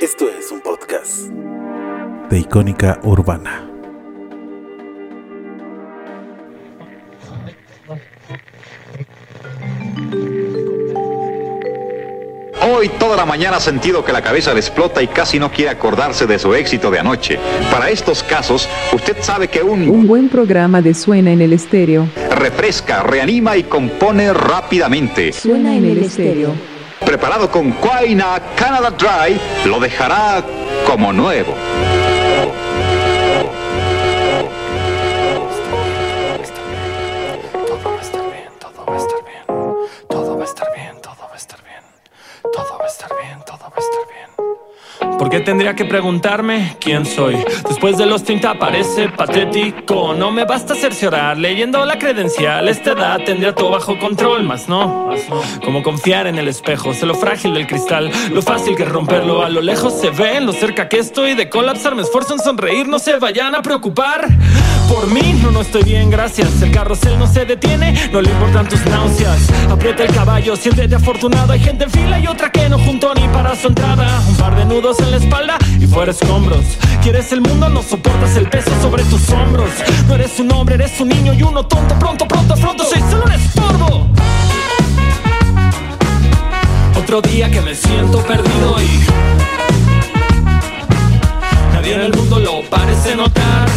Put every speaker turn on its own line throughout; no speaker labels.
Esto es un podcast de Icónica Urbana.
Hoy toda la mañana ha sentido que la cabeza le explota y casi no quiere acordarse de su éxito de anoche. Para estos casos, usted sabe que un,
Un buen programa de Suena en el Estéreo.
refresca, reanima y compone rápidamente.
Suena en el Estéreo.
Preparado con Quaina Canada Dry, lo dejará como nuevo.
Tendría que preguntarme quién soy? Después de los 30 parece patético. No me basta cerciorar leyendo la credencial. Esta edad tendría todo bajo control, más no. Como confiar en el espejo, sé lo frágil del cristal, lo fácil que romperlo. A lo lejos se ve, lo cerca que estoy de colapsar. Me esfuerzo en sonreír, no se vayan a preocupar. Por mí, no, no estoy bien, gracias. El carrusel no se detiene, no le importan tus náuseas. Aprieta el caballo, siéntete afortunado. Hay gente en fila y otra que no juntó ni para su entrada. Un par de nudos en la espalda y fuera escombros. Quieres el mundo, no soportas el peso sobre tus hombros. No eres un hombre, eres un niño y uno tonto. Pronto, pronto, pronto, soy solo un estorbo. Otro día que me siento perdido y nadie en el mundo lo parece notar.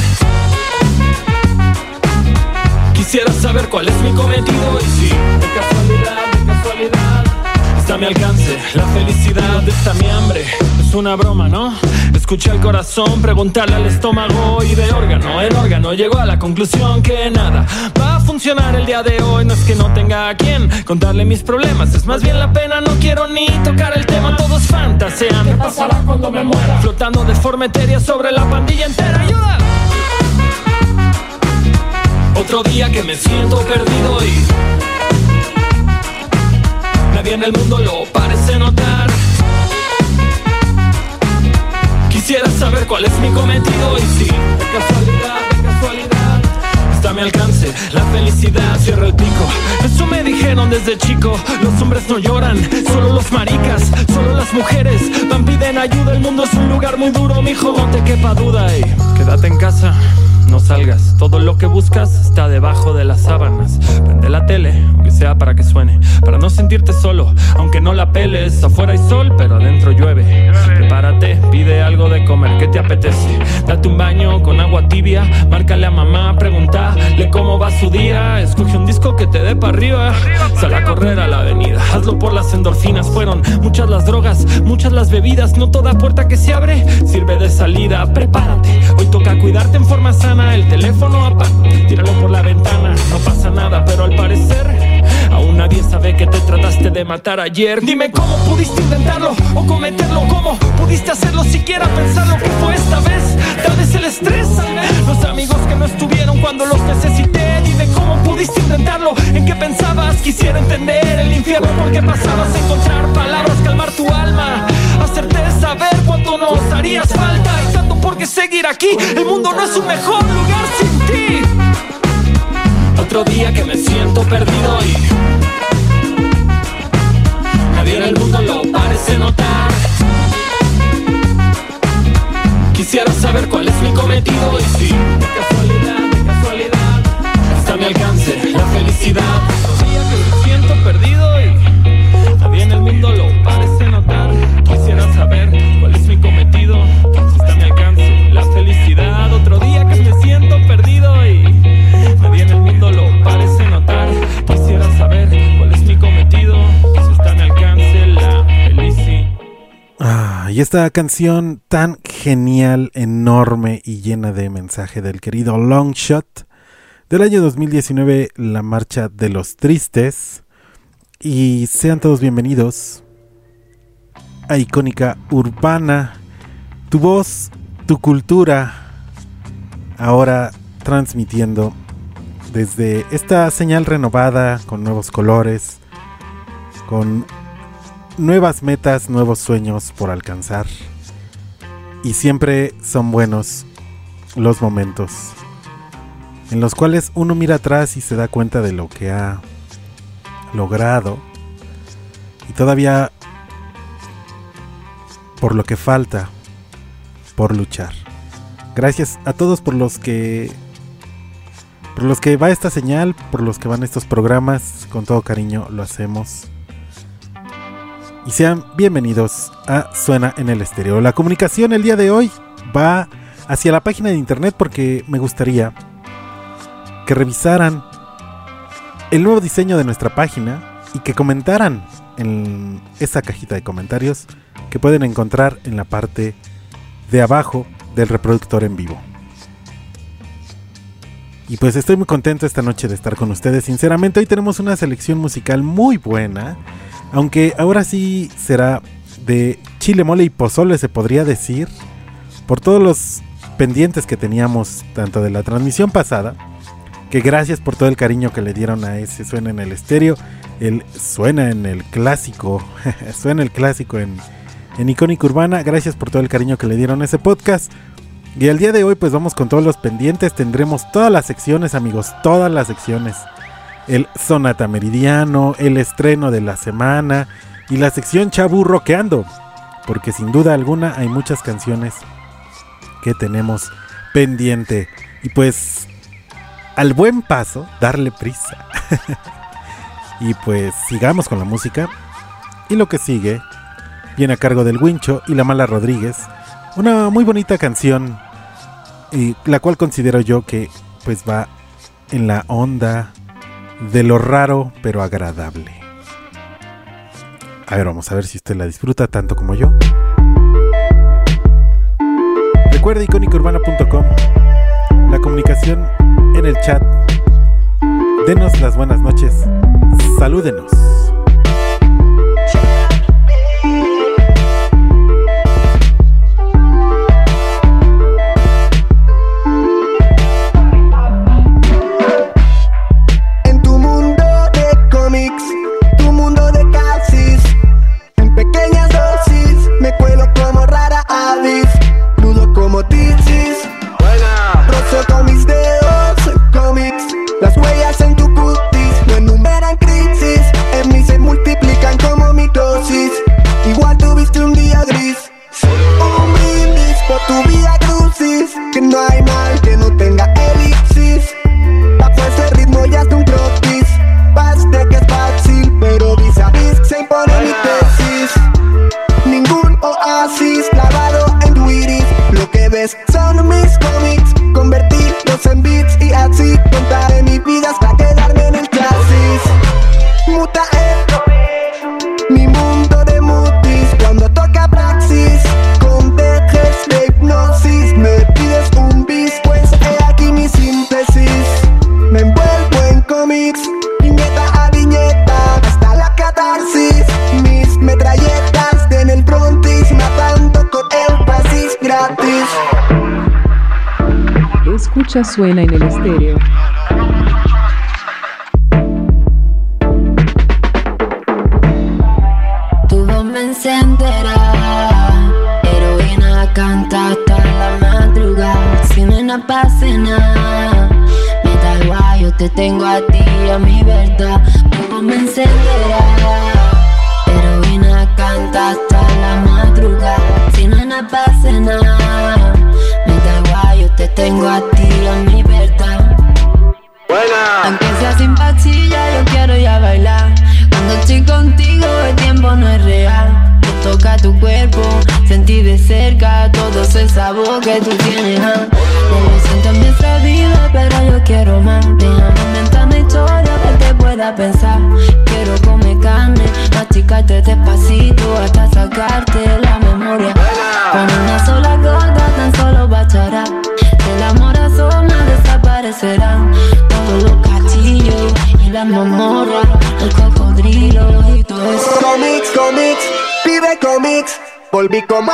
Quisiera saber cuál es mi cometido y si de casualidad, de casualidad está a mi alcance la felicidad, está mi hambre. Es una broma, ¿no? Escuché al corazón preguntarle al estómago y de órgano en órgano llegó a la conclusión que nada va a funcionar el día de hoy. No es que no tenga a quien contarle mis problemas, es más bien la pena. No quiero ni tocar el tema, todos fantasean. ¿Qué pasará cuando me muera? Flotando de forma etérea sobre la pandilla entera. ¡Ayuda! Otro día que me siento perdido y nadie en el mundo lo parece notar. Quisiera saber cuál es mi cometido y si de casualidad, de casualidad está a mi alcance la felicidad. Cierra el pico. Eso me dijeron desde chico. Los hombres no lloran, solo los maricas, solo las mujeres van piden ayuda. El mundo es un lugar muy duro, mijo, no te quepa duda y quédate en casa. No salgas, todo lo que buscas está debajo de las sábanas. Prende la tele, sea para que suene, para no sentirte solo, aunque no la peles. Afuera hay sol, pero adentro llueve. Prepárate, pide algo de comer, ¿qué te apetece? Date un baño con agua tibia, márcale a mamá, pregúntale cómo va su día. Escoge un disco que te dé para arriba, sal a correr a la avenida. Hazlo por las endorfinas, fueron muchas las drogas, muchas las bebidas. No toda puerta que se abre sirve de salida. Prepárate, hoy toca cuidarte en forma sana. El teléfono apaga, tíralo por la ventana. No pasa nada, pero al parecer aún nadie sabe que te trataste de matar ayer. Dime cómo pudiste intentarlo o cometerlo, cómo pudiste hacerlo, siquiera pensarlo que fue esta vez. Tal vez el estrés, los amigos que no estuvieron cuando los necesité. Dime cómo pudiste intentarlo, en qué pensabas. Quisiera entender el infierno porque pasabas a encontrar palabras, calmar tu alma, hacerte saber cuánto nos harías falta. Y tanto por qué seguir aquí, el mundo no es un mejor lugar sin ti. Otro día que me siento perdido y nadie en el mundo lo parece notar. Quisiera saber cuál es mi cometido y si de casualidad, de casualidad está a mi alcance la felicidad. Y
esta canción tan genial, enorme y llena de mensaje del querido Longshot del año 2019, La Marcha de los Tristes. Y sean todos bienvenidos a Icónica Urbana, tu voz, tu cultura, ahora transmitiendo desde esta señal renovada, con nuevos colores, con nuevas metas, nuevos sueños por alcanzar. Y siempre son buenos los momentos en los cuales uno mira atrás y se da cuenta de lo que ha logrado y todavía por lo que falta por luchar. Gracias a todos por los que por los que va esta señal, por los que van estos programas, con todo cariño lo hacemos. Y sean bienvenidos a Suena en el Estéreo. La comunicación el día de hoy va hacia la página de internet porque me gustaría que revisaran el nuevo diseño de nuestra página y que comentaran en esa cajita de comentarios que pueden encontrar en la parte de abajo del reproductor en vivo. Y pues estoy muy contento esta noche de estar con ustedes. Sinceramente, hoy tenemos una selección musical muy buena. Aunque ahora sí será de chile, mole y pozole, se podría decir. Por todos los pendientes que teníamos, tanto de la transmisión pasada, que gracias por todo el cariño que le dieron a ese Suena en el estéreo. El Suena en el clásico. suena el clásico en, en Icónica Urbana. Gracias por todo el cariño que le dieron a ese podcast. Y el día de hoy pues vamos con todos los pendientes, tendremos todas las secciones amigos, todas las secciones. El Sonata Meridiano, el estreno de la semana y la sección Chabu Roqueando. Porque sin duda alguna hay muchas canciones que tenemos pendiente. Y pues al buen paso, darle prisa. y pues sigamos con la música. Y lo que sigue viene a cargo del Wincho y la Mala Rodríguez una muy bonita canción, y la cual considero yo que pues va en la onda de lo raro pero agradable. A ver, vamos a ver si usted la disfruta tanto como yo. Recuerde icónicourbana.com, la comunicación en el chat. Denos las buenas noches. Salúdenos.
Suena en el estéreo.
Tu voz me encenderá, heroína canta hasta la madrugada, si no pasa nada. Me da igual, yo te tengo a ti, que tú tienes. ¿ah? No lo siento en nuestra vida, pero yo quiero más. Déjame inventar una historia que te pueda pensar. Quiero comer carne, masticarte despacito hasta sacarte la memoria. Con una sola gota tan solo bastará. El amor asoma, desaparecerán todos los castillos y la mamorra, el cocodrilo y todo eso.
Comics, comics, pide comics. Volví como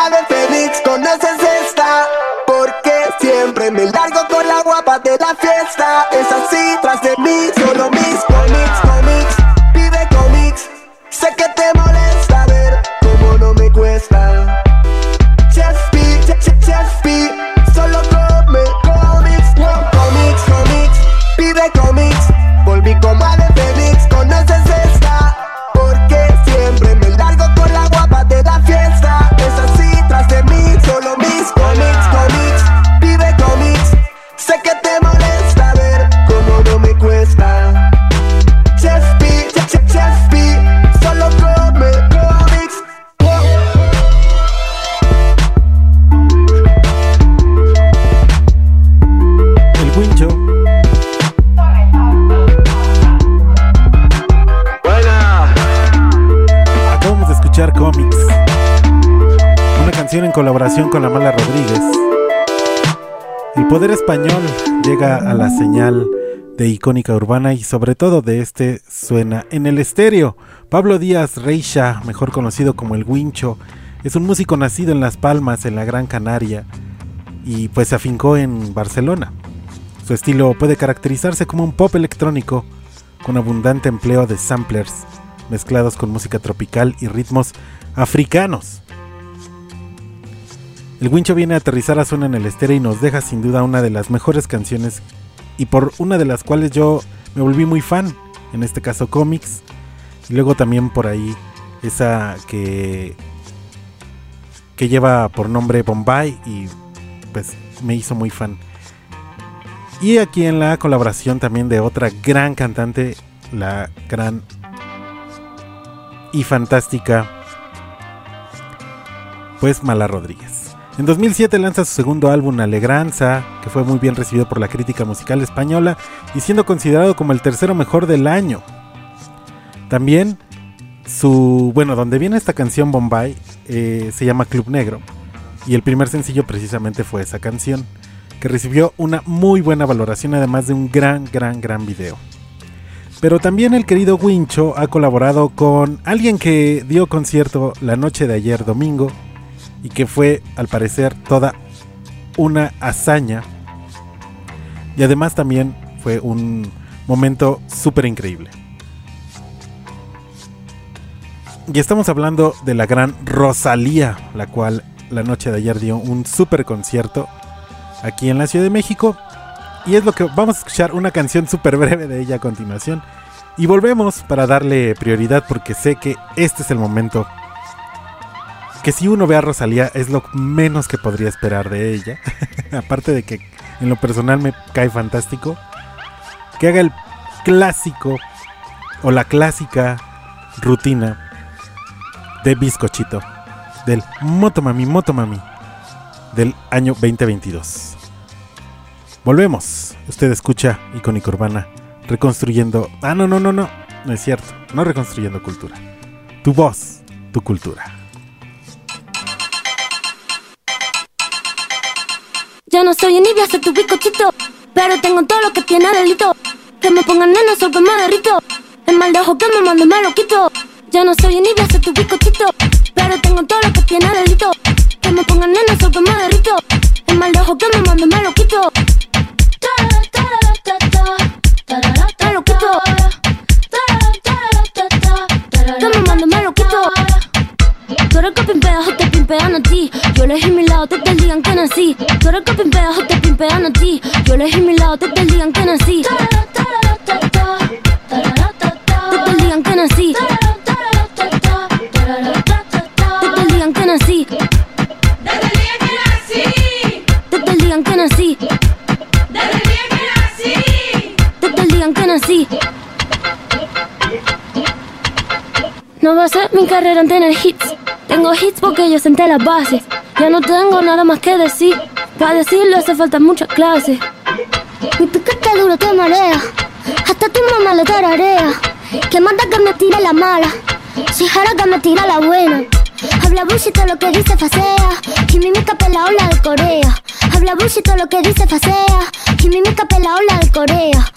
colaboración con la Mala Rodríguez. El poder español llega a la señal de icónica urbana y sobre todo de este suena en el estéreo. Pablo Díaz Reixa, mejor conocido como el Wincho, es un músico nacido en Las Palmas, en la Gran Canaria, y pues se afincó en Barcelona. Su estilo puede caracterizarse como un pop electrónico, con abundante empleo de samplers mezclados con música tropical y ritmos africanos. El Wincho viene a aterrizar a Zona en el estéreo y nos deja sin duda una de las mejores canciones y por una de las cuales yo me volví muy fan, en este caso cómics, y luego también por ahí esa que que lleva por nombre Bombay y pues me hizo muy fan. Y aquí en la colaboración también de otra gran cantante, la gran y fantástica, pues Mala Rodríguez. En 2007 lanza su segundo álbum Alegranza, que fue muy bien recibido por la crítica musical española y siendo considerado como el tercero mejor del año. También su, bueno, donde viene esta canción Bombay, eh, se llama Club Negro, y el primer sencillo precisamente fue esa canción, que recibió una muy buena valoración además de un gran, gran, gran video. Pero también el querido Wincho ha colaborado con alguien que dio concierto la noche de ayer domingo y que fue al parecer toda una hazaña. Y además también fue un momento súper increíble. Y estamos hablando de la gran Rosalía, la cual la noche de ayer dio un súper concierto aquí en la Ciudad de México y es lo que vamos a escuchar una canción súper breve de ella a continuación. Y volvemos para darle prioridad porque sé que este es el momento que si uno ve a Rosalía es lo menos que podría esperar de ella. Aparte de que en lo personal me cae fantástico. Que haga el clásico o la clásica rutina de bizcochito del Motomami Motomami del año 2022. Volvemos. Usted escucha Icónica Urbana reconstruyendo. Ah, no, no, no, no. No es cierto. No reconstruyendo cultura. Tu voz, tu cultura.
Ya no soy envidia, soy tu bizcochito. Pero tengo todo lo que tiene delito. Que me pongan nena, sol que me derrito. El mal de ojo que me mando me quito. Ya no soy envidia, soy tu bizcochito. Pero tengo todo lo que tiene delito. Que me pongan nena, sol que me derrito. El mal de ojo que me mando me lo quito. Me pimpean a ti. Yo elegí mi lado, te te digan que nací. Tú eres que pimpeas o te a ti. Yo elegí mi lado, te te digan que nací. Te te digan que nací. Te te digan que nací. Te digan que nací. Te te digan que nací. No va a ser mi carrera en tener hits. Tengo hits porque yo senté las bases. Ya no tengo nada más que decir. Para decirlo hace falta muchas clases. Mi piquete duro te marea. Hasta tu mamá le tararea. Que manda que me tire la mala. Si jara que me tira la buena. Habla bullshit todo lo que dice facea. Kimimica la ola de Corea. Habla bullshit todo lo que dice facea. Kimimica la ola de Corea.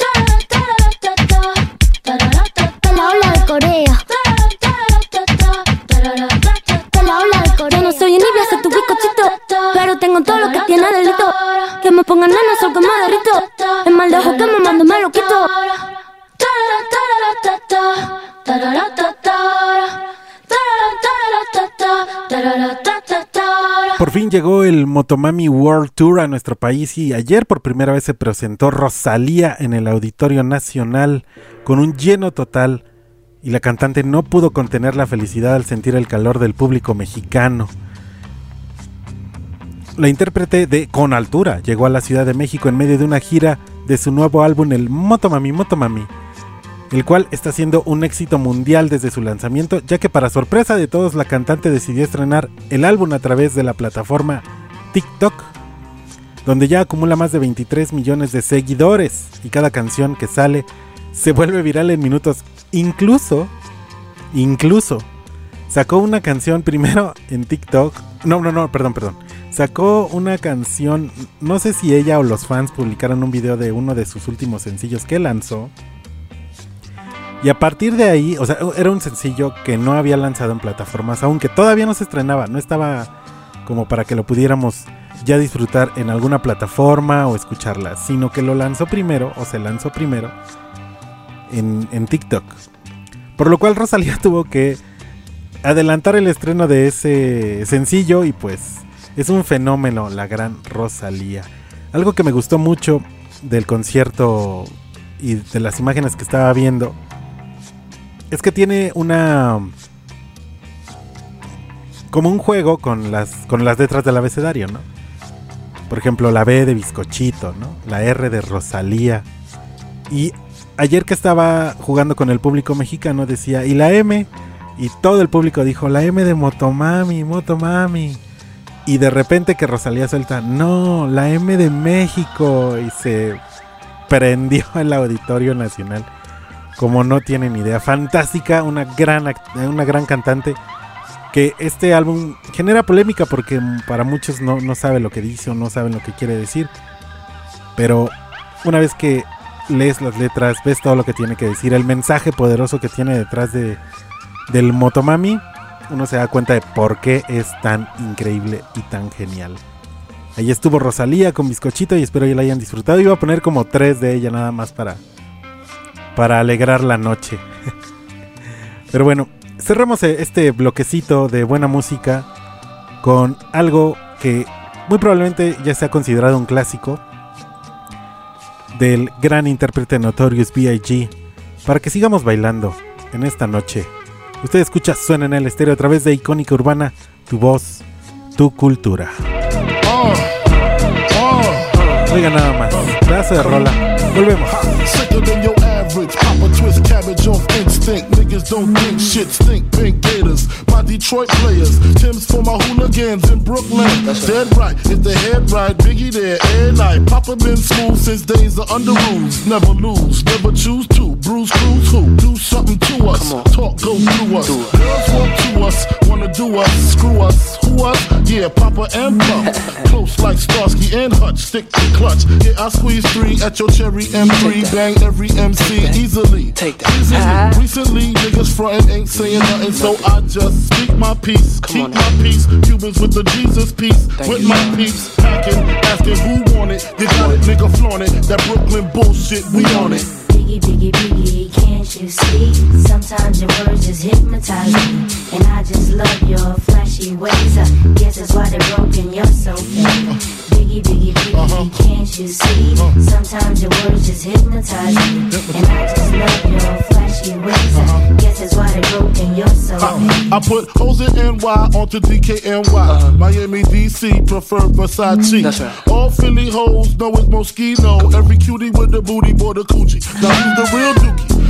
La ola de Corea.
Motomami World Tour a nuestro país y ayer por primera vez se presentó Rosalía en el Auditorio Nacional con un lleno total y la cantante no pudo contener la felicidad al sentir el calor del público mexicano. La intérprete de Con Altura llegó a la Ciudad de México en medio de una gira de su nuevo álbum El Motomami Motomami, el cual está siendo un éxito mundial desde su lanzamiento, ya que para sorpresa de todos la cantante decidió estrenar el álbum a través de la plataforma TikTok, donde ya acumula más de 23 millones de seguidores y cada canción que sale se vuelve viral en minutos, incluso, incluso sacó una canción primero en TikTok. No, no, no, perdón, perdón. Sacó una canción, no sé si ella o los fans publicaron un video de uno de sus últimos sencillos que lanzó. Y a partir de ahí, o sea, era un sencillo que no había lanzado en plataformas, aunque todavía no se estrenaba, no estaba como para que lo pudiéramos ya disfrutar en alguna plataforma o escucharla, sino que lo lanzó primero, o se lanzó primero, en, en TikTok. Por lo cual Rosalía tuvo que adelantar el estreno de ese sencillo y pues es un fenómeno la gran Rosalía. Algo que me gustó mucho del concierto y de las imágenes que estaba viendo es que tiene una como un juego con las con las letras del abecedario, ¿no? Por ejemplo, la B de bizcochito, ¿no? La R de Rosalía. Y ayer que estaba jugando con el público mexicano decía, "Y la M?" Y todo el público dijo, "La M de Motomami, Motomami." Y de repente que Rosalía suelta, "No, la M de México." Y se prendió el auditorio nacional como no tienen idea. Fantástica, una gran, una gran cantante. Que este álbum genera polémica porque para muchos no, no sabe lo que dice o no saben lo que quiere decir. Pero una vez que lees las letras, ves todo lo que tiene que decir, el mensaje poderoso que tiene detrás de, del Motomami, uno se da cuenta de por qué es tan increíble y tan genial. Ahí estuvo Rosalía con bizcochito y espero que la hayan disfrutado. Iba a poner como tres de ella nada más para, para alegrar la noche. Pero bueno, cerramos este bloquecito de buena música con algo que muy probablemente ya se ha considerado un clásico del gran intérprete Notorious B.I.G. para que sigamos bailando en esta noche. Usted escucha Suena en el estéreo a través de Icónica Urbana, tu voz, tu cultura. Oiga nada más, pedazo de rola. Volvemos.
Average. Pop a twist cabbage off instinct. Niggas don't think shit stink. Pink Gators, my Detroit players. Tim's for my hooligans in Brooklyn. That's Dead right. If the head right, Biggie there, air night. Papa been smooth since days of under rules. Never lose, never choose to. Bruce Cruz who? Do something to us. Talk go through us. Girls want to us, wanna do us. Screw us. Who us? Yeah, Papa and Pump. Close like Starsky and Hutch. Stick to clutch. Yeah, I squeeze three at your cherry M3. Bang every MC easily.
Take that.
Easily. Recently, niggas frontin' ain't saying nothing, so I just speak my peace. Keep
on
my peace. Cubans with the Jesus peace. with
you.
my peace. Packing, asking who want it. You got it, nigga flaunt it. That Brooklyn bullshit, we on it.
Biggie, biggie, biggie, can't you see? Sometimes your words just hypnotize me. And I just love your flashy ways. I guess that's why they're broken, you're so fake. Biggie, biggie, biggie, uh-huh. can't you see? Uh-huh. Sometimes your words just hypnotize me. And I just love your flashy ways. Uh-huh. I guess that's why they're broken, you're so uh, fake.
I put hoes in NY onto DKNY. Miami, DC, prefer Versace. Mm-hmm.
That's right.
All Philly hoes know it's Moschino. Every cutie with the booty, boy, the coochie. Now who's the real dookie?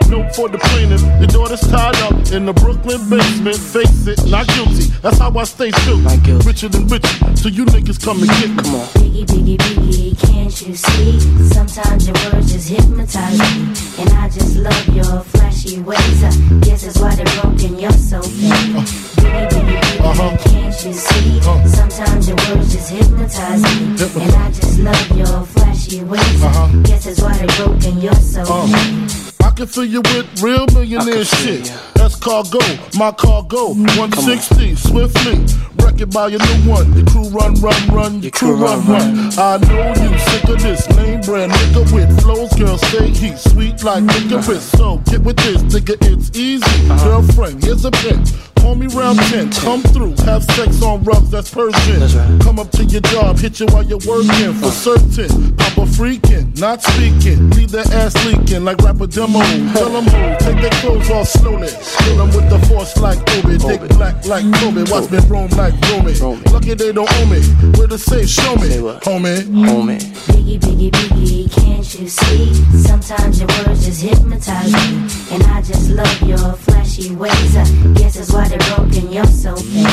note for the plaintiff. Your daughter's tied up in the Brooklyn basement. Face it, not guilty. That's how I stay still. Richer than richer, so you niggas come and get me.
Come on.
Biggie, biggie, biggie, can't you see? Sometimes your words just hypnotize me. And I just love your flashy ways. I guess that's why they're broken, you're so fake. Biggie, biggie, biggie, uh-huh. can't you see? Uh-huh. Sometimes your words just hypnotize me. And I just love your flashy ways. I uh-huh. guess that's why they're broken, you're so fake.
I can fill you with real millionaire shit. That's cargo, my cargo. 160, on. swiftly. Wreck it by your new one. Your crew run, run, run. Your, your crew, crew run, run, run, I know you sick of this lame brand nigga with flows. Girl, say he sweet like licorice. Mm-hmm. So get with this, nigga, it's easy. Uh-huh. Girlfriend, here's a pic. Call me round mm-hmm. 10, come through, have sex on rugs, that's Persian. That's right. Come up to your job, hit you while you're working, for uh-huh. certain. Papa freaking, not speaking, leave that ass leaking like rapper demo. Tell them who, take their clothes off slowly. Kill with the force like Obi. Dick black like Kobe. Watch me roam like Romy. Lucky they don't own me. Where to safe, show me. Homie.
Homie. Biggie, biggie, biggie, can't you see? Sometimes your words just hypnotize me. And I just love your flashy ways. I guess that's why they're broken. You're so fake.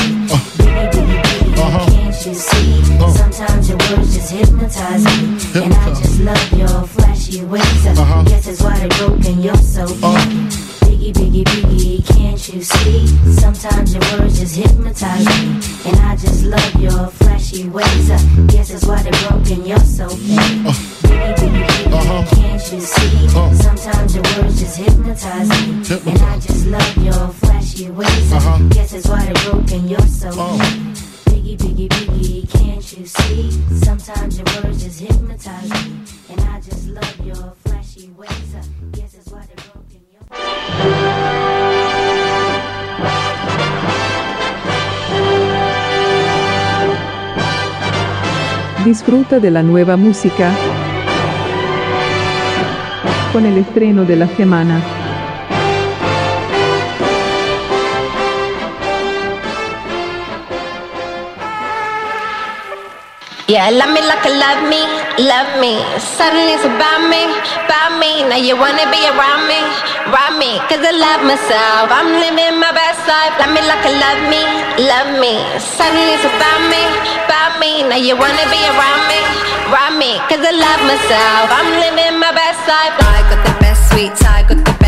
so.
De la Nueva Música, con el estreno de la semana.
Yeah, love me like I love me, love me. Suddenly it's about me, about me. Now you wanna be around me, around me. Cause I love myself, I'm living my best life. Love me like I love me, love me. Suddenly it's about me about me. Now you wanna be around me, around me. Cause I love myself. I'm living my best life. I got the best sweet, I got the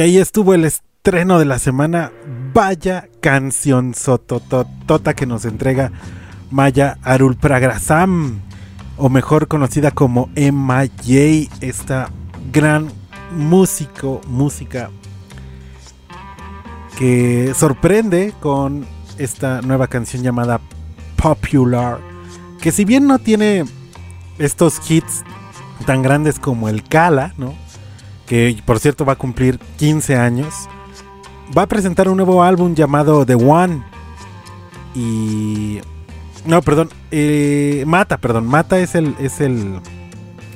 Y ahí estuvo el estreno de la semana. Vaya canción sototota que nos entrega Maya Arul Pragrasam, o mejor conocida como Emma J, esta gran músico, música que sorprende con esta nueva canción llamada Popular, que si bien no tiene estos hits tan grandes como el Kala, ¿no? Que por cierto va a cumplir 15 años, va a presentar un nuevo álbum llamado The One. Y... No, perdón. eh, Mata, perdón. Mata es el, es el,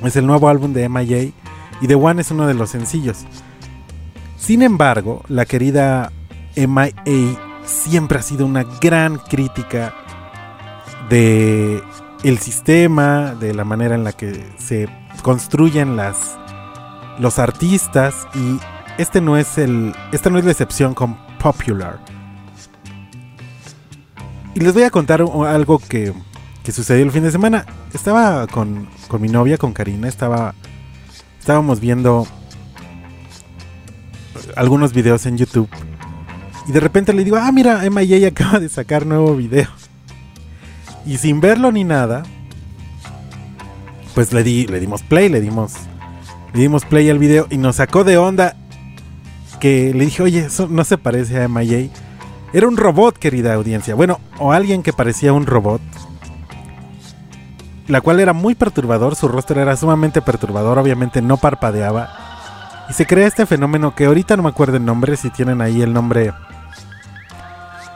es el nuevo álbum de MIA. Y The One es uno de los sencillos. Sin embargo, la querida MIA siempre ha sido una gran crítica de el sistema, de la manera en la que se construyen las los artistas y este no es el esta no es la excepción con Popular. Y les voy a contar algo que, que sucedió el fin de semana. Estaba con, con mi novia, con Karina, estaba estábamos viendo algunos videos en YouTube y de repente le digo, ah, mira, MIA acaba de sacar nuevo video. Y sin verlo ni nada, pues le, di, le dimos play, le dimos, le dimos play al video y nos sacó de onda que le dije, oye, eso no se parece a MIA. Era un robot, querida audiencia. Bueno, o alguien que parecía un robot. La cual era muy perturbador, su rostro era sumamente perturbador, obviamente no parpadeaba. Y se crea este fenómeno que ahorita no me acuerdo el nombre, si tienen ahí el nombre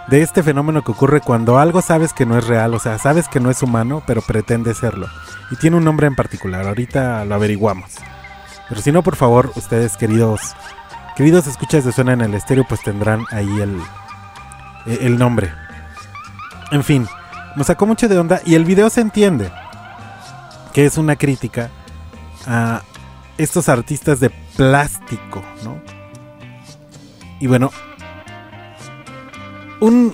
de este fenómeno que ocurre cuando algo sabes que no es real, o sea, sabes que no es humano, pero pretende serlo. Y tiene un nombre en particular, ahorita lo averiguamos. Pero si no, por favor, ustedes queridos, queridos escuchas de Suena en el Estéreo, pues tendrán ahí el, e- el nombre. En fin, nos sacó mucho de onda y el video se entiende que es una crítica a estos artistas de plástico, ¿no? Y bueno, un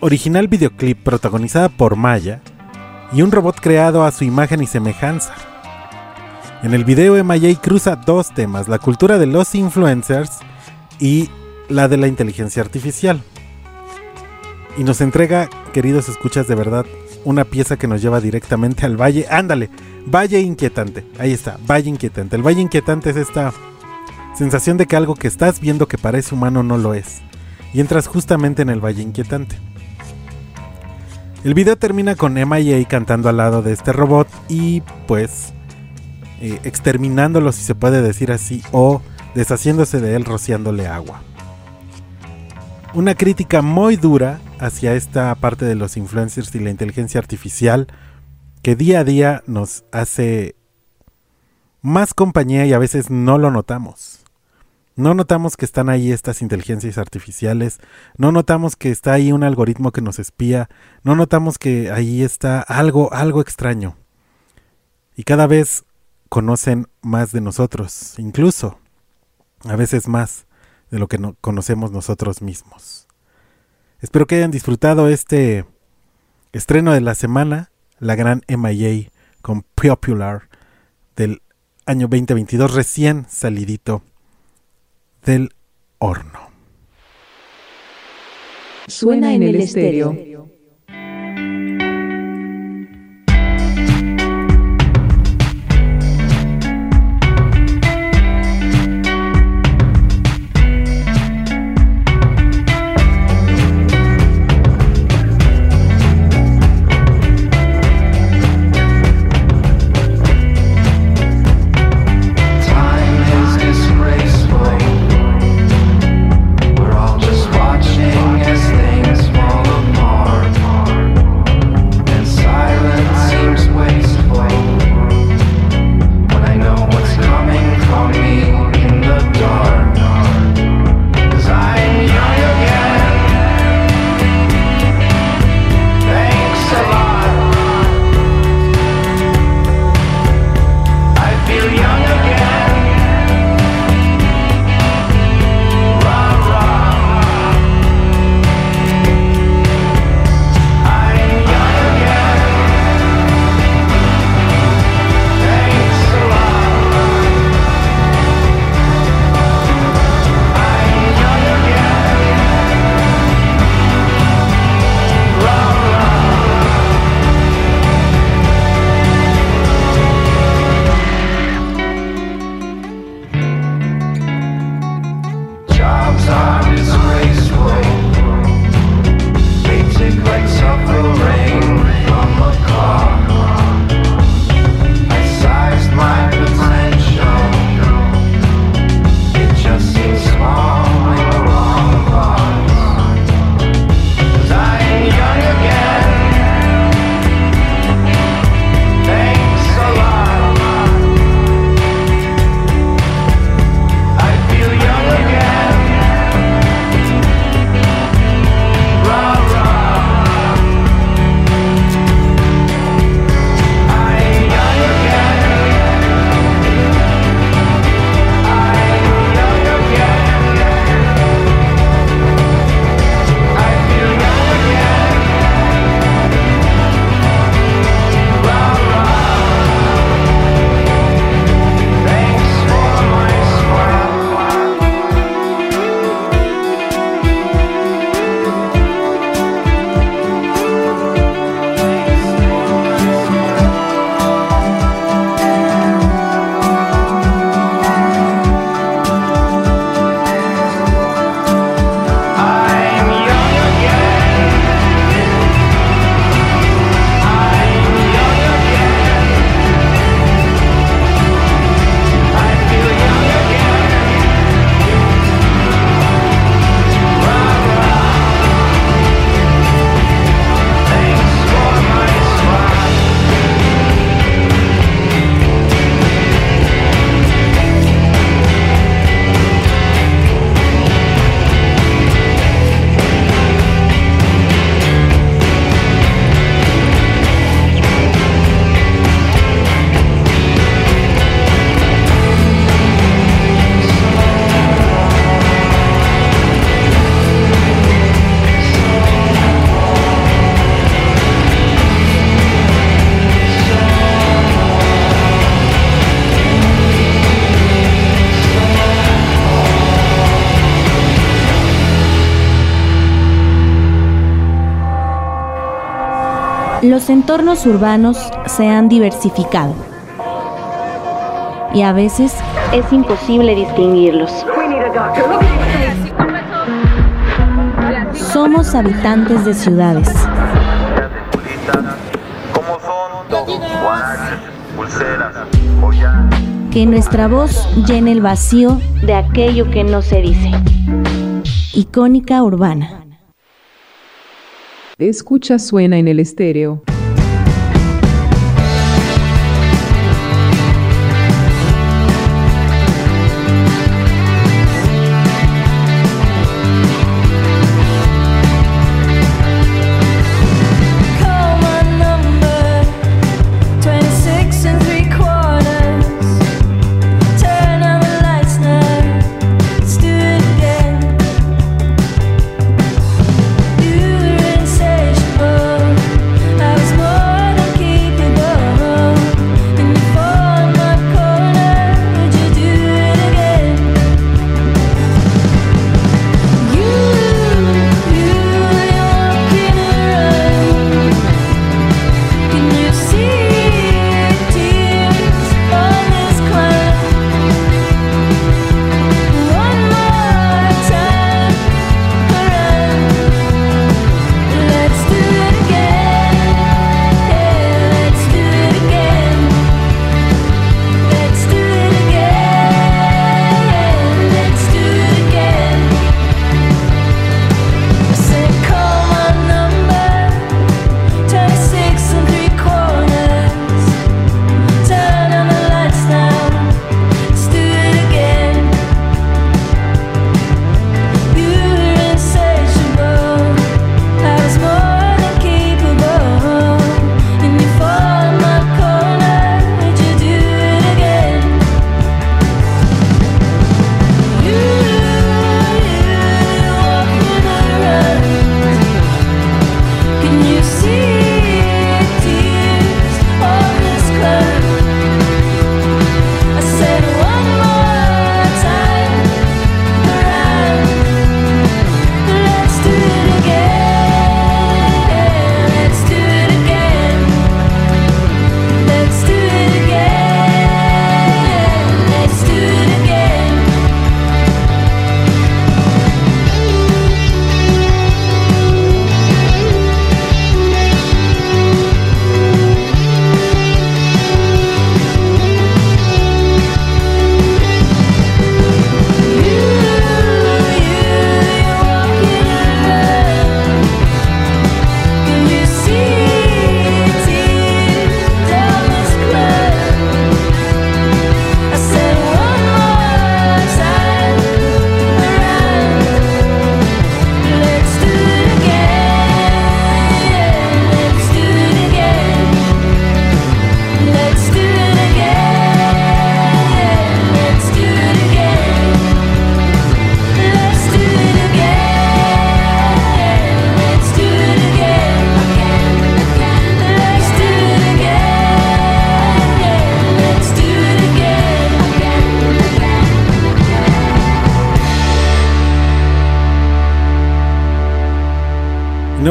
original videoclip protagonizada por Maya y un robot creado a su imagen y semejanza. En el video MIA cruza dos temas, la cultura de los influencers y la de la inteligencia artificial. Y nos entrega, queridos escuchas de verdad, una pieza que nos lleva directamente al valle. Ándale, valle inquietante. Ahí está, valle inquietante. El valle inquietante es esta sensación de que algo que estás viendo que parece humano no lo es. Y entras justamente en el valle inquietante. El video termina con MIA cantando al lado de este robot y pues eh, exterminándolo si se puede decir así o deshaciéndose de él rociándole agua. Una crítica muy dura hacia esta parte de los influencers y la inteligencia artificial que día a día nos hace más compañía y a veces no lo notamos. No notamos que están ahí estas inteligencias artificiales, no notamos que está ahí un algoritmo que nos espía, no notamos que ahí está algo, algo extraño. Y cada vez conocen más de nosotros, incluso a veces más de lo que no conocemos nosotros mismos. Espero que hayan disfrutado este estreno de la semana, la gran MIA con Popular del año 2022, recién salidito del horno.
Suena en el estéreo.
Urbanos se han diversificado y a veces es imposible distinguirlos. Somos habitantes de ciudades. Que nuestra voz llene el vacío de aquello que no se dice. Icónica urbana.
Escucha suena en el estéreo.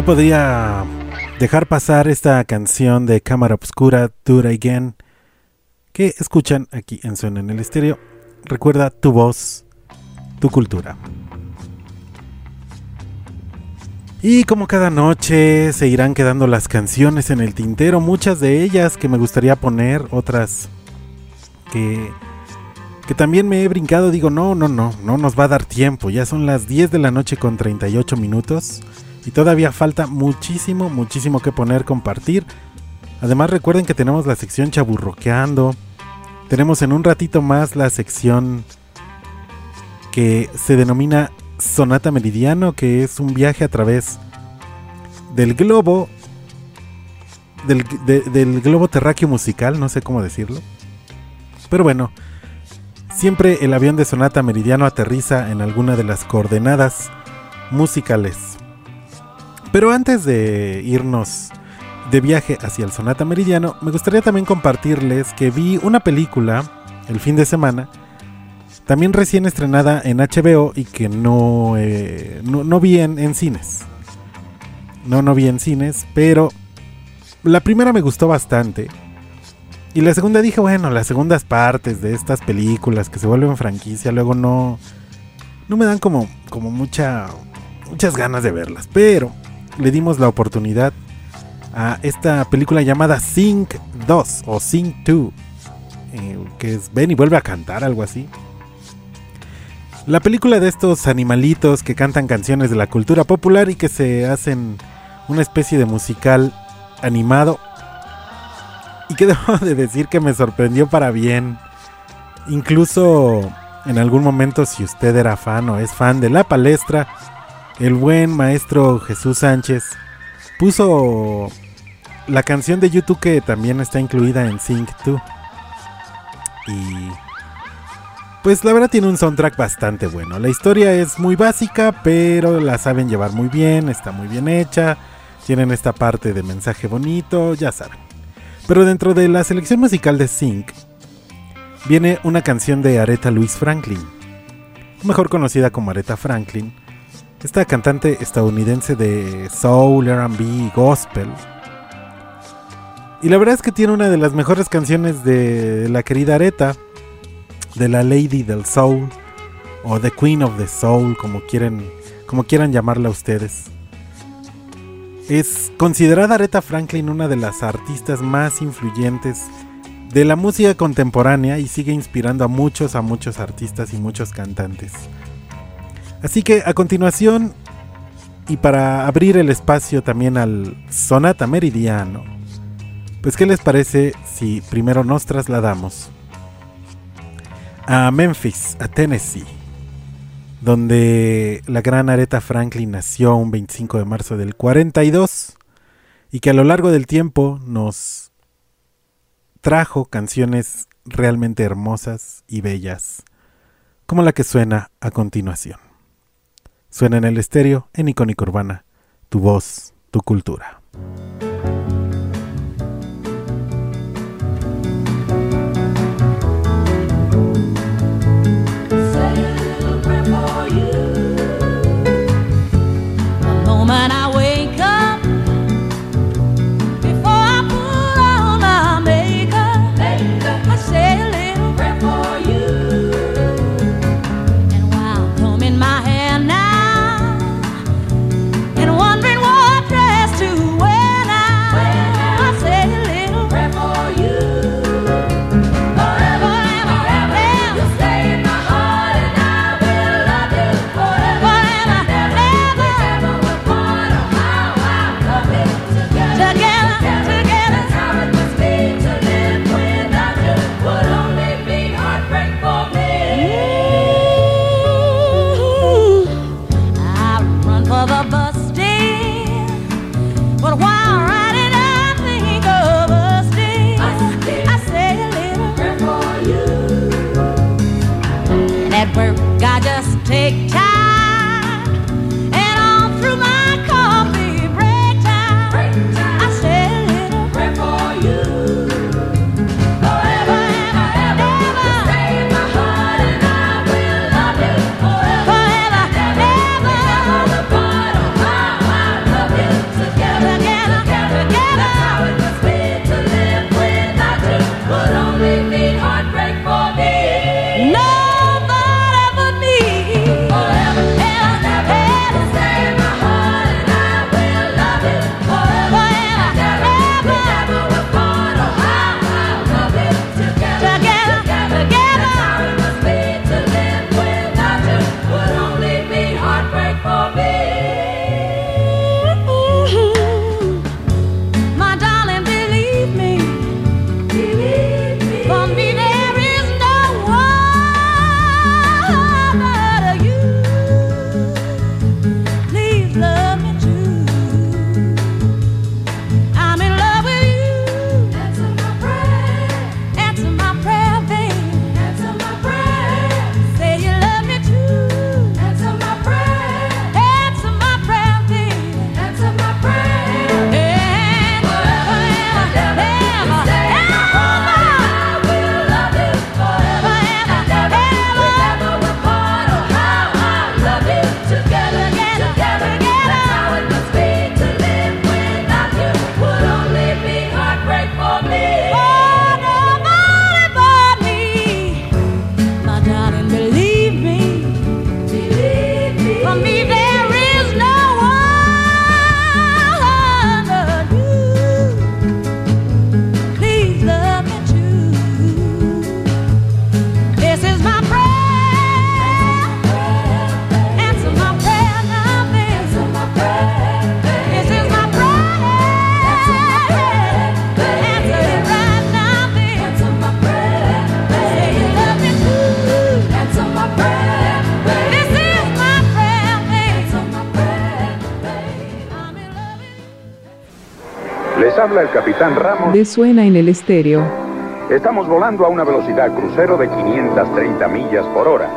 No podría dejar pasar esta canción de Cámara Obscura, It Again, que escuchan aquí en Suena en el Estéreo. Recuerda tu voz, tu cultura. Y como cada noche se irán quedando las canciones en el tintero, muchas de ellas que me gustaría poner, otras que, que también me he brincado, digo, no, no, no, no nos va a dar tiempo, ya son las 10 de la noche con 38 minutos y todavía falta muchísimo, muchísimo que poner, compartir. Además recuerden que tenemos la sección chaburroqueando, tenemos en un ratito más la sección que se denomina Sonata Meridiano, que es un viaje a través del globo, del, de- del globo terráqueo musical, no sé cómo decirlo. Pero bueno, siempre el avión de Sonata Meridiano aterriza en alguna de las coordenadas musicales. Pero antes de irnos de viaje hacia el Sonata Meridiano, me gustaría también compartirles que vi una película el fin de semana también recién estrenada en HBO y que no, eh, no, no vi en, en cines. No, no vi en cines, pero la primera me gustó bastante. Y la segunda dije, bueno, las segundas partes de estas películas que se vuelven franquicia, luego no, no me dan como, como mucha, muchas ganas de verlas. Pero le dimos la oportunidad a esta película llamada Sing 2 o Sing 2, eh, que es Ven y vuelve a cantar, algo así. La película de estos animalitos que cantan canciones de la cultura popular y que se hacen una especie de musical animado. Y que debo de decir que me sorprendió para bien. Incluso en algún momento, si usted era fan o es fan de la palestra, el buen maestro Jesús Sánchez puso la canción de YouTube que también está incluida en Sync 2. Y pues la verdad tiene un soundtrack bastante bueno. La historia es muy básica, pero la saben llevar muy bien, está muy bien hecha. Tienen esta parte de mensaje bonito, ya saben. Pero dentro de la selección musical de Sync viene una canción de Aretha Louise Franklin, mejor conocida como Aretha Franklin. Esta cantante estadounidense de soul, R&B y gospel. Y la verdad es que tiene una de las mejores canciones de la querida Aretha, de la Lady del Soul o The Queen of the Soul, como quieren, como quieran llamarla ustedes. Es considerada Aretha Franklin una de las artistas más influyentes de la música contemporánea y sigue inspirando a muchos, a muchos artistas y muchos cantantes. Así que a continuación, y para abrir el espacio también al Sonata Meridiano, pues ¿qué les parece si primero nos trasladamos a Memphis, a Tennessee, donde la gran Aretha Franklin nació un 25 de marzo del 42 y que a lo largo del tiempo nos trajo canciones realmente hermosas y bellas, como la que suena a continuación. Suena en el estéreo, en Icónica Urbana, tu voz, tu cultura.
Habla el capitán Ramos.
De suena en el estéreo.
Estamos volando a una velocidad crucero de 530 millas por hora.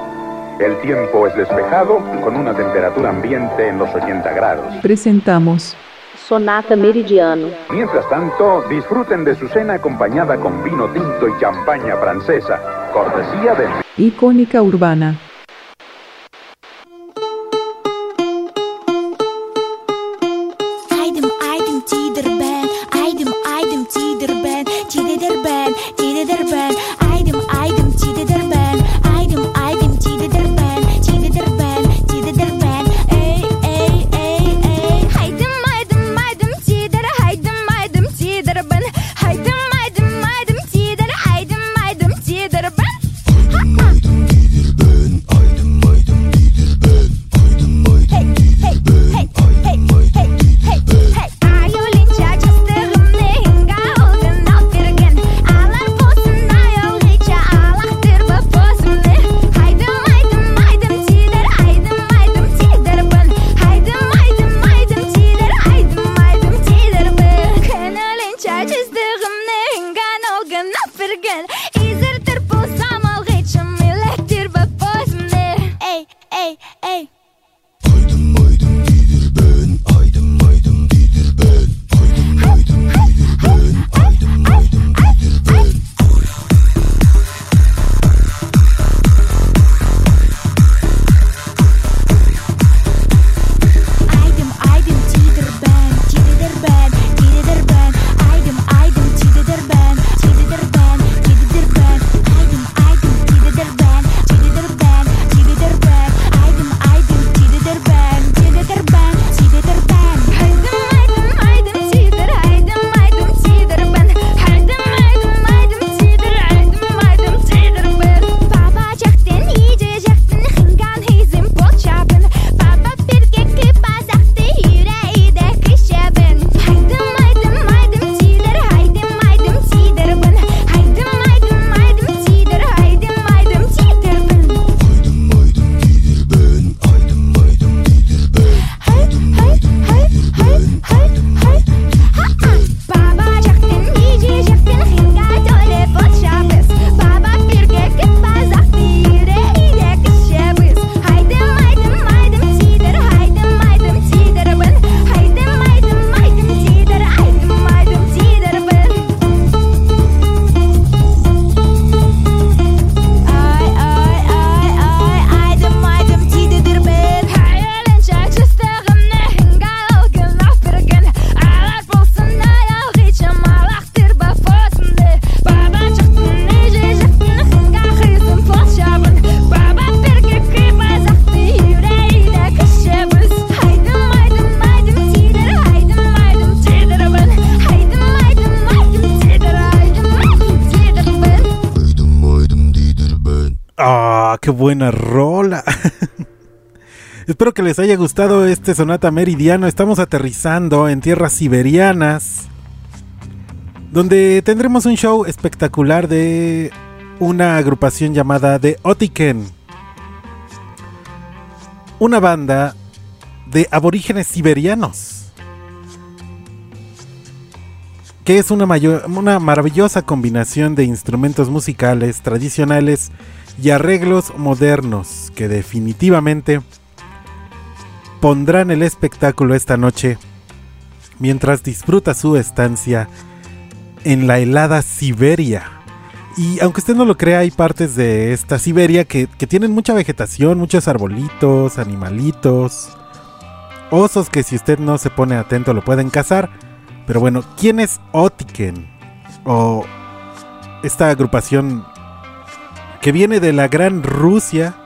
El tiempo es despejado con una temperatura ambiente en los 80 grados.
Presentamos
Sonata Meridiano.
Mientras tanto, disfruten de su cena acompañada con vino tinto y champaña francesa, cortesía de...
Icónica Urbana.
Espero que les haya gustado este sonata meridiano. Estamos aterrizando en tierras siberianas. Donde tendremos un show espectacular de una agrupación llamada The Otiken. Una banda de aborígenes siberianos. Que es una, mayor- una maravillosa combinación de instrumentos musicales tradicionales y arreglos modernos que definitivamente pondrán el espectáculo esta noche mientras disfruta su estancia en la helada Siberia. Y aunque usted no lo crea, hay partes de esta Siberia que, que tienen mucha vegetación, muchos arbolitos, animalitos, osos que si usted no se pone atento lo pueden cazar. Pero bueno, ¿quién es Otiken? O esta agrupación que viene de la Gran Rusia.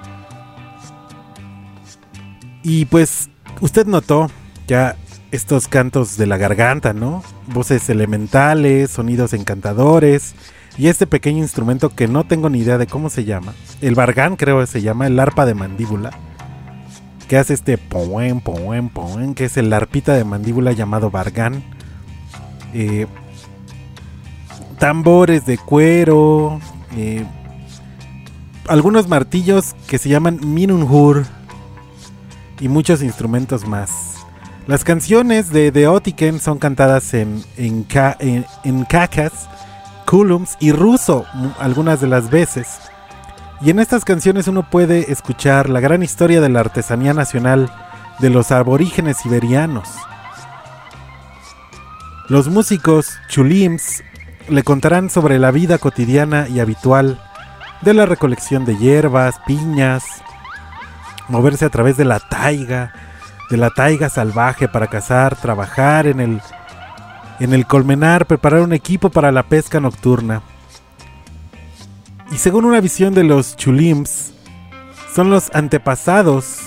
Y pues usted notó ya estos cantos de la garganta, ¿no? Voces elementales, sonidos encantadores y este pequeño instrumento que no tengo ni idea de cómo se llama. El bargán creo que se llama, el arpa de mandíbula. Que hace este poem, poem, poem, que es el arpita de mandíbula llamado bargán. Eh, tambores de cuero. eh, algunos martillos que se llaman Minunhur y muchos instrumentos más. Las canciones de The Otiken son cantadas en, en, ca- cacas, kulums y ruso algunas de las veces. Y en estas canciones uno puede escuchar la gran historia de la artesanía nacional de los aborígenes siberianos. Los músicos chulims le contarán sobre la vida cotidiana y habitual de la recolección de hierbas, piñas, moverse a través de la taiga, de la taiga salvaje para cazar, trabajar en el en el colmenar, preparar un equipo para la pesca nocturna. Y según una visión de los chulims, son los antepasados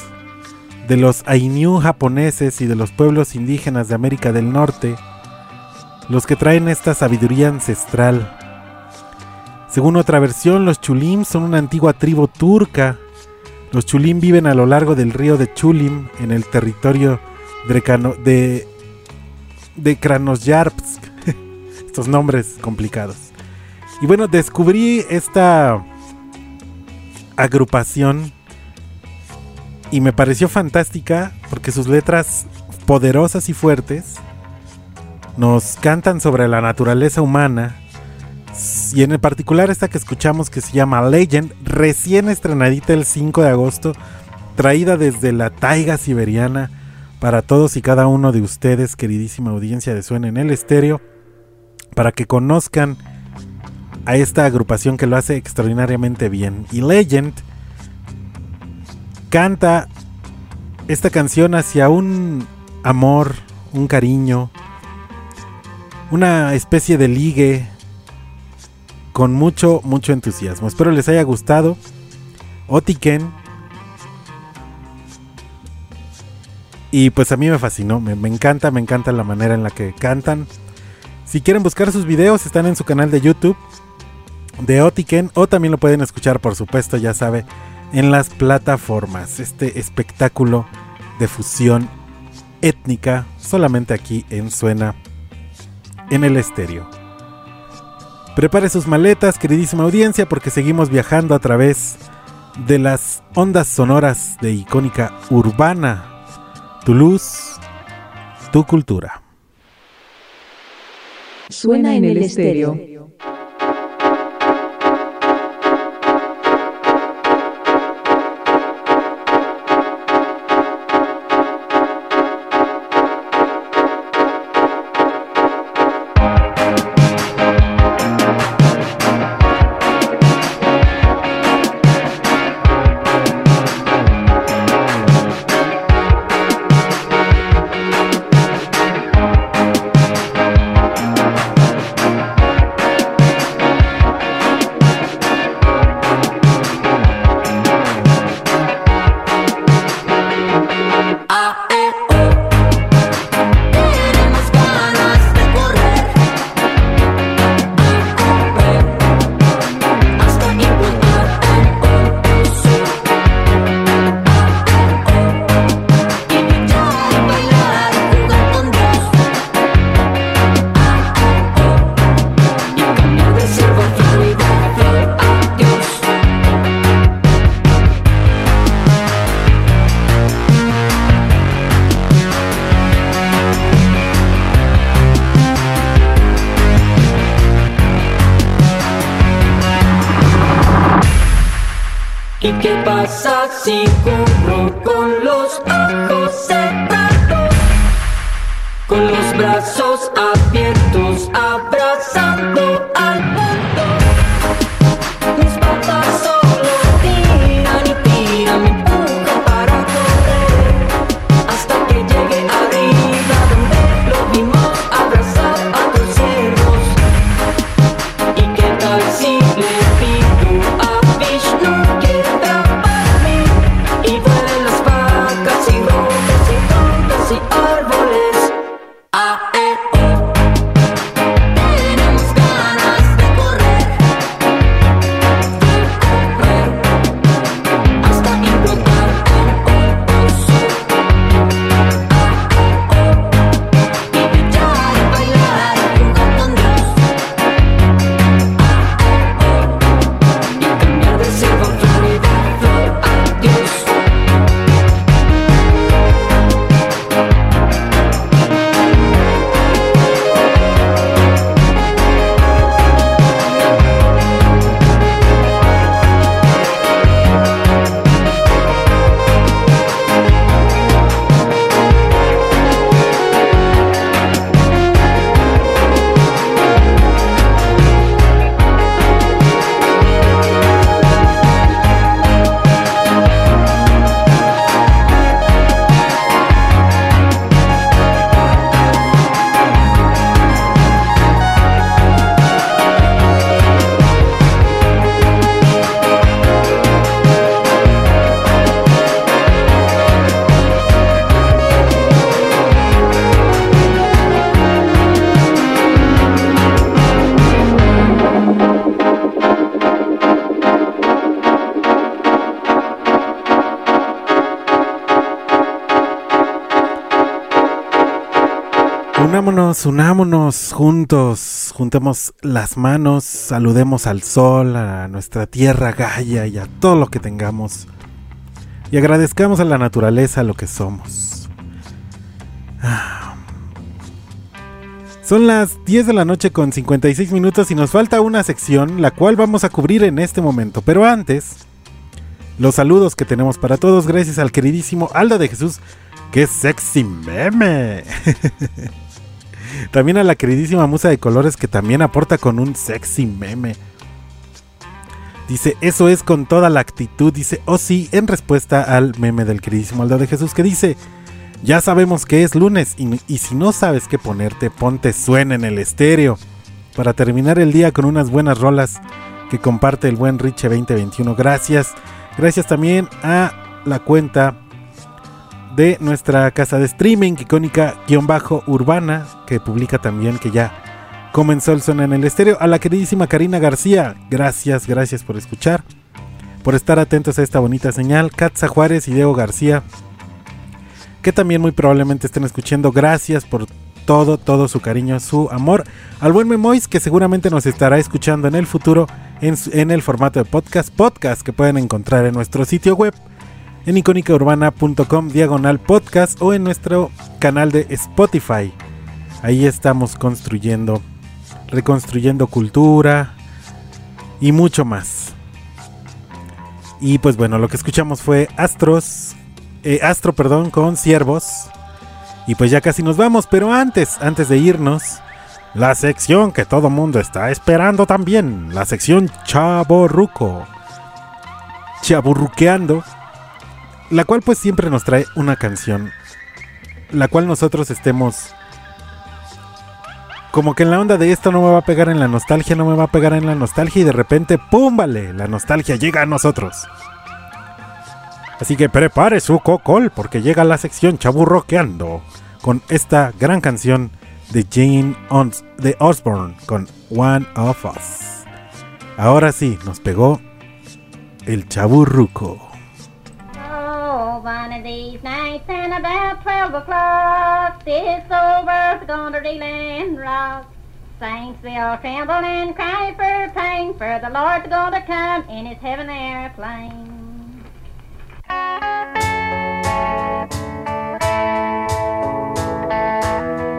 de los Ainu japoneses y de los pueblos indígenas de América del Norte los que traen esta sabiduría ancestral. Según otra versión, los Chulim son una antigua tribu turca. Los Chulim viven a lo largo del río de Chulim, en el territorio de, de, de. Estos nombres complicados. Y bueno, descubrí esta agrupación y me pareció fantástica porque sus letras poderosas y fuertes nos cantan sobre la naturaleza humana y en particular esta que escuchamos que se llama Legend, recién estrenadita el 5 de agosto, traída desde la taiga siberiana para todos y cada uno de ustedes, queridísima audiencia de Suena en el Estéreo, para que conozcan a esta agrupación que lo hace extraordinariamente bien. Y Legend canta esta canción hacia un amor, un cariño, una especie de ligue con mucho, mucho entusiasmo. Espero les haya gustado. Otiken. Y pues a mí me fascinó, me, me encanta, me encanta la manera en la que cantan. Si quieren buscar sus videos, están en su canal de YouTube de Otiken o también lo pueden escuchar, por supuesto, ya sabe, en las plataformas. Este espectáculo de fusión étnica solamente aquí en Suena en el estéreo. Prepare sus maletas, queridísima audiencia, porque seguimos viajando a través de las ondas sonoras de icónica urbana. Tu luz, tu cultura.
Suena en el estéreo.
¿Y qué pasa si
Unámonos, juntos, juntemos las manos, saludemos al sol, a nuestra tierra Gaia y a todo lo que tengamos. Y agradezcamos a la naturaleza lo que somos. Ah. Son las 10 de la noche con 56 minutos y nos falta una sección, la cual vamos a cubrir en este momento. Pero antes, los saludos que tenemos para todos, gracias al queridísimo Aldo de Jesús, que sexy meme. también a la queridísima Musa de Colores, que también aporta con un sexy meme. Dice, eso es con toda la actitud, dice, oh sí, en respuesta al meme del queridísimo Aldo de Jesús, que dice, ya sabemos que es lunes y, y si no sabes qué ponerte, ponte suena en el estéreo. Para terminar el día con unas buenas rolas que comparte el buen Riche 2021. Gracias. Gracias también a la cuenta de nuestra casa de streaming, icónica-urbana, que publica también que ya comenzó el Suena en el estéreo. A la queridísima Karina García, gracias, gracias por escuchar, por estar atentos a esta bonita señal. Katza Juárez y Diego García, que también muy probablemente estén escuchando. Gracias por todo, todo su cariño, su amor. Al buen Memois, que seguramente nos estará escuchando en el futuro en, en el formato de podcast, podcast que pueden encontrar en nuestro sitio web, en icónicaurbana.com diagonal podcast o en nuestro canal de Spotify. Ahí estamos construyendo, reconstruyendo cultura y mucho más. Y pues bueno, lo que escuchamos fue Astros, eh, Astro, perdón, con Ciervos. Y pues ya casi nos vamos, pero antes, antes de irnos, la sección que todo mundo está esperando también, la sección Chaborruco. Chaburruqueando, la cual pues siempre nos trae una canción, la cual nosotros estemos como que en la onda de esto no me va a pegar en la nostalgia, no me va a pegar en la nostalgia y de repente, ¡pum! Vale, la nostalgia llega a nosotros. Así que prepare su cocol porque llega la sección chaburroqueando con esta gran canción de Jane Ons de Osborne con One of Us. Ahora sí, nos pegó el chaburruco.
One of these nights and about 12 o'clock, this old world's gonna reel and rock. Saints will tremble and cry for pain, for the Lord's gonna come in his heaven airplane.
If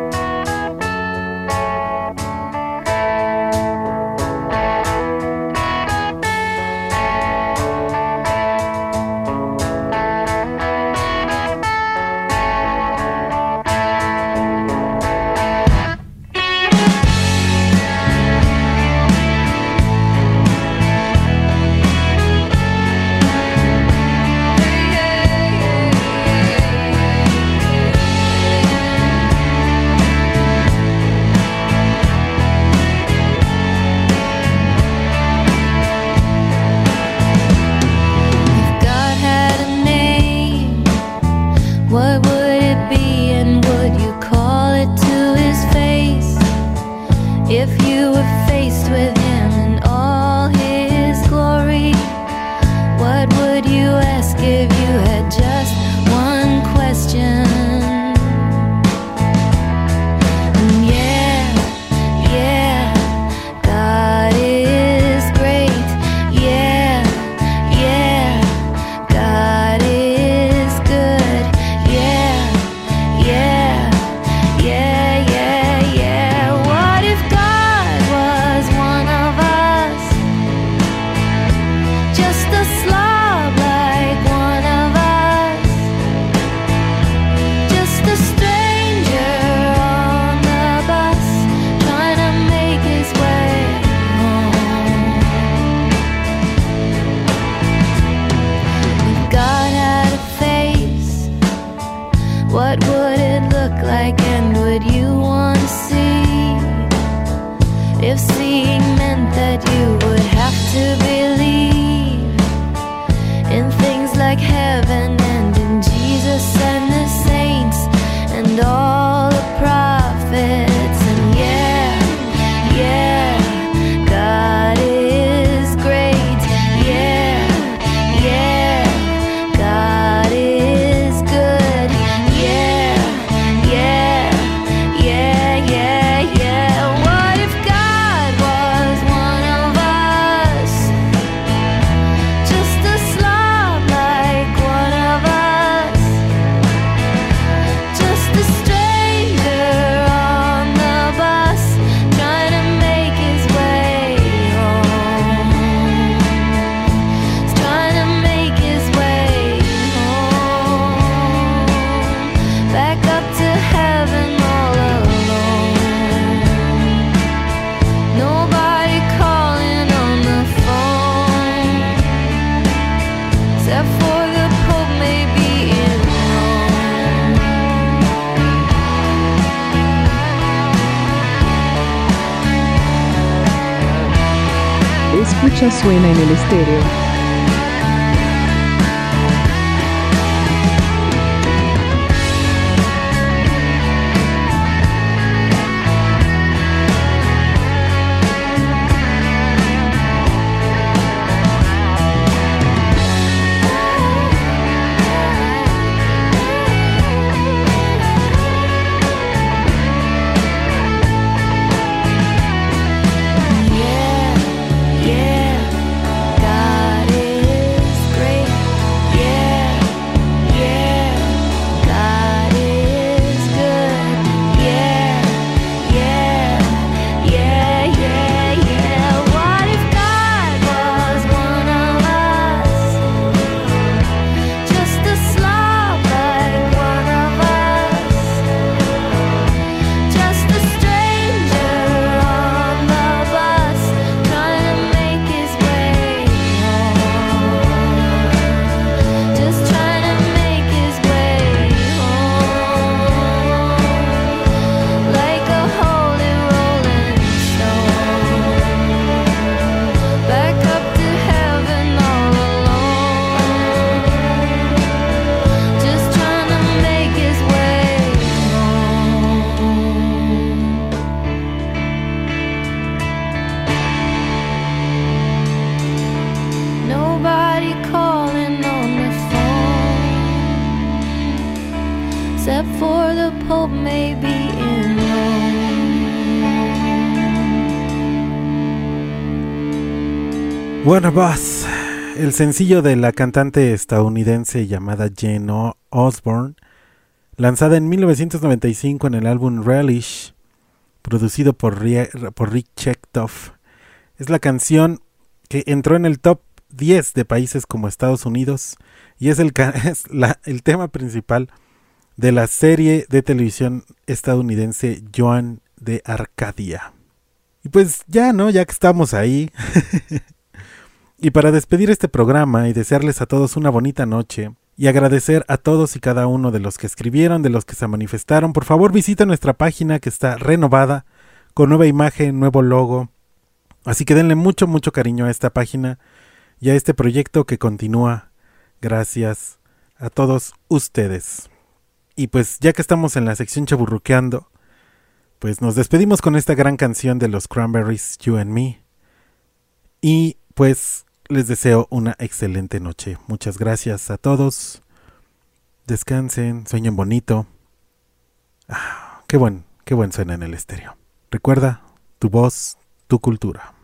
Us,
el
sencillo de la cantante estadounidense llamada Jane Osborne, lanzada en 1995 en el álbum Relish, producido por, Rick Chectoff. Es la canción que entró en el top 10 de países como Estados Unidos y es el, es la- el tema principal de la serie de televisión estadounidense Joan de Arcadia. Y pues ya, ¿no? Ya que estamos ahí. y para despedir este programa y desearles a todos una bonita noche y agradecer a todos y cada uno de los que escribieron, de los que se manifestaron, por favor visita nuestra página que está renovada, con nueva imagen, nuevo logo. Así que denle mucho, mucho cariño a esta página y a este proyecto que continúa gracias a todos ustedes. Y pues ya que estamos en la sección chaburruqueando, pues nos despedimos con esta gran canción de los Cranberries, You and Me. Y pues les deseo una excelente noche. Muchas gracias a todos. Descansen, sueñen bonito. Ah, qué buen, qué buen suena en el estéreo. Recuerda, tu voz, tu cultura.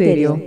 Estéreo.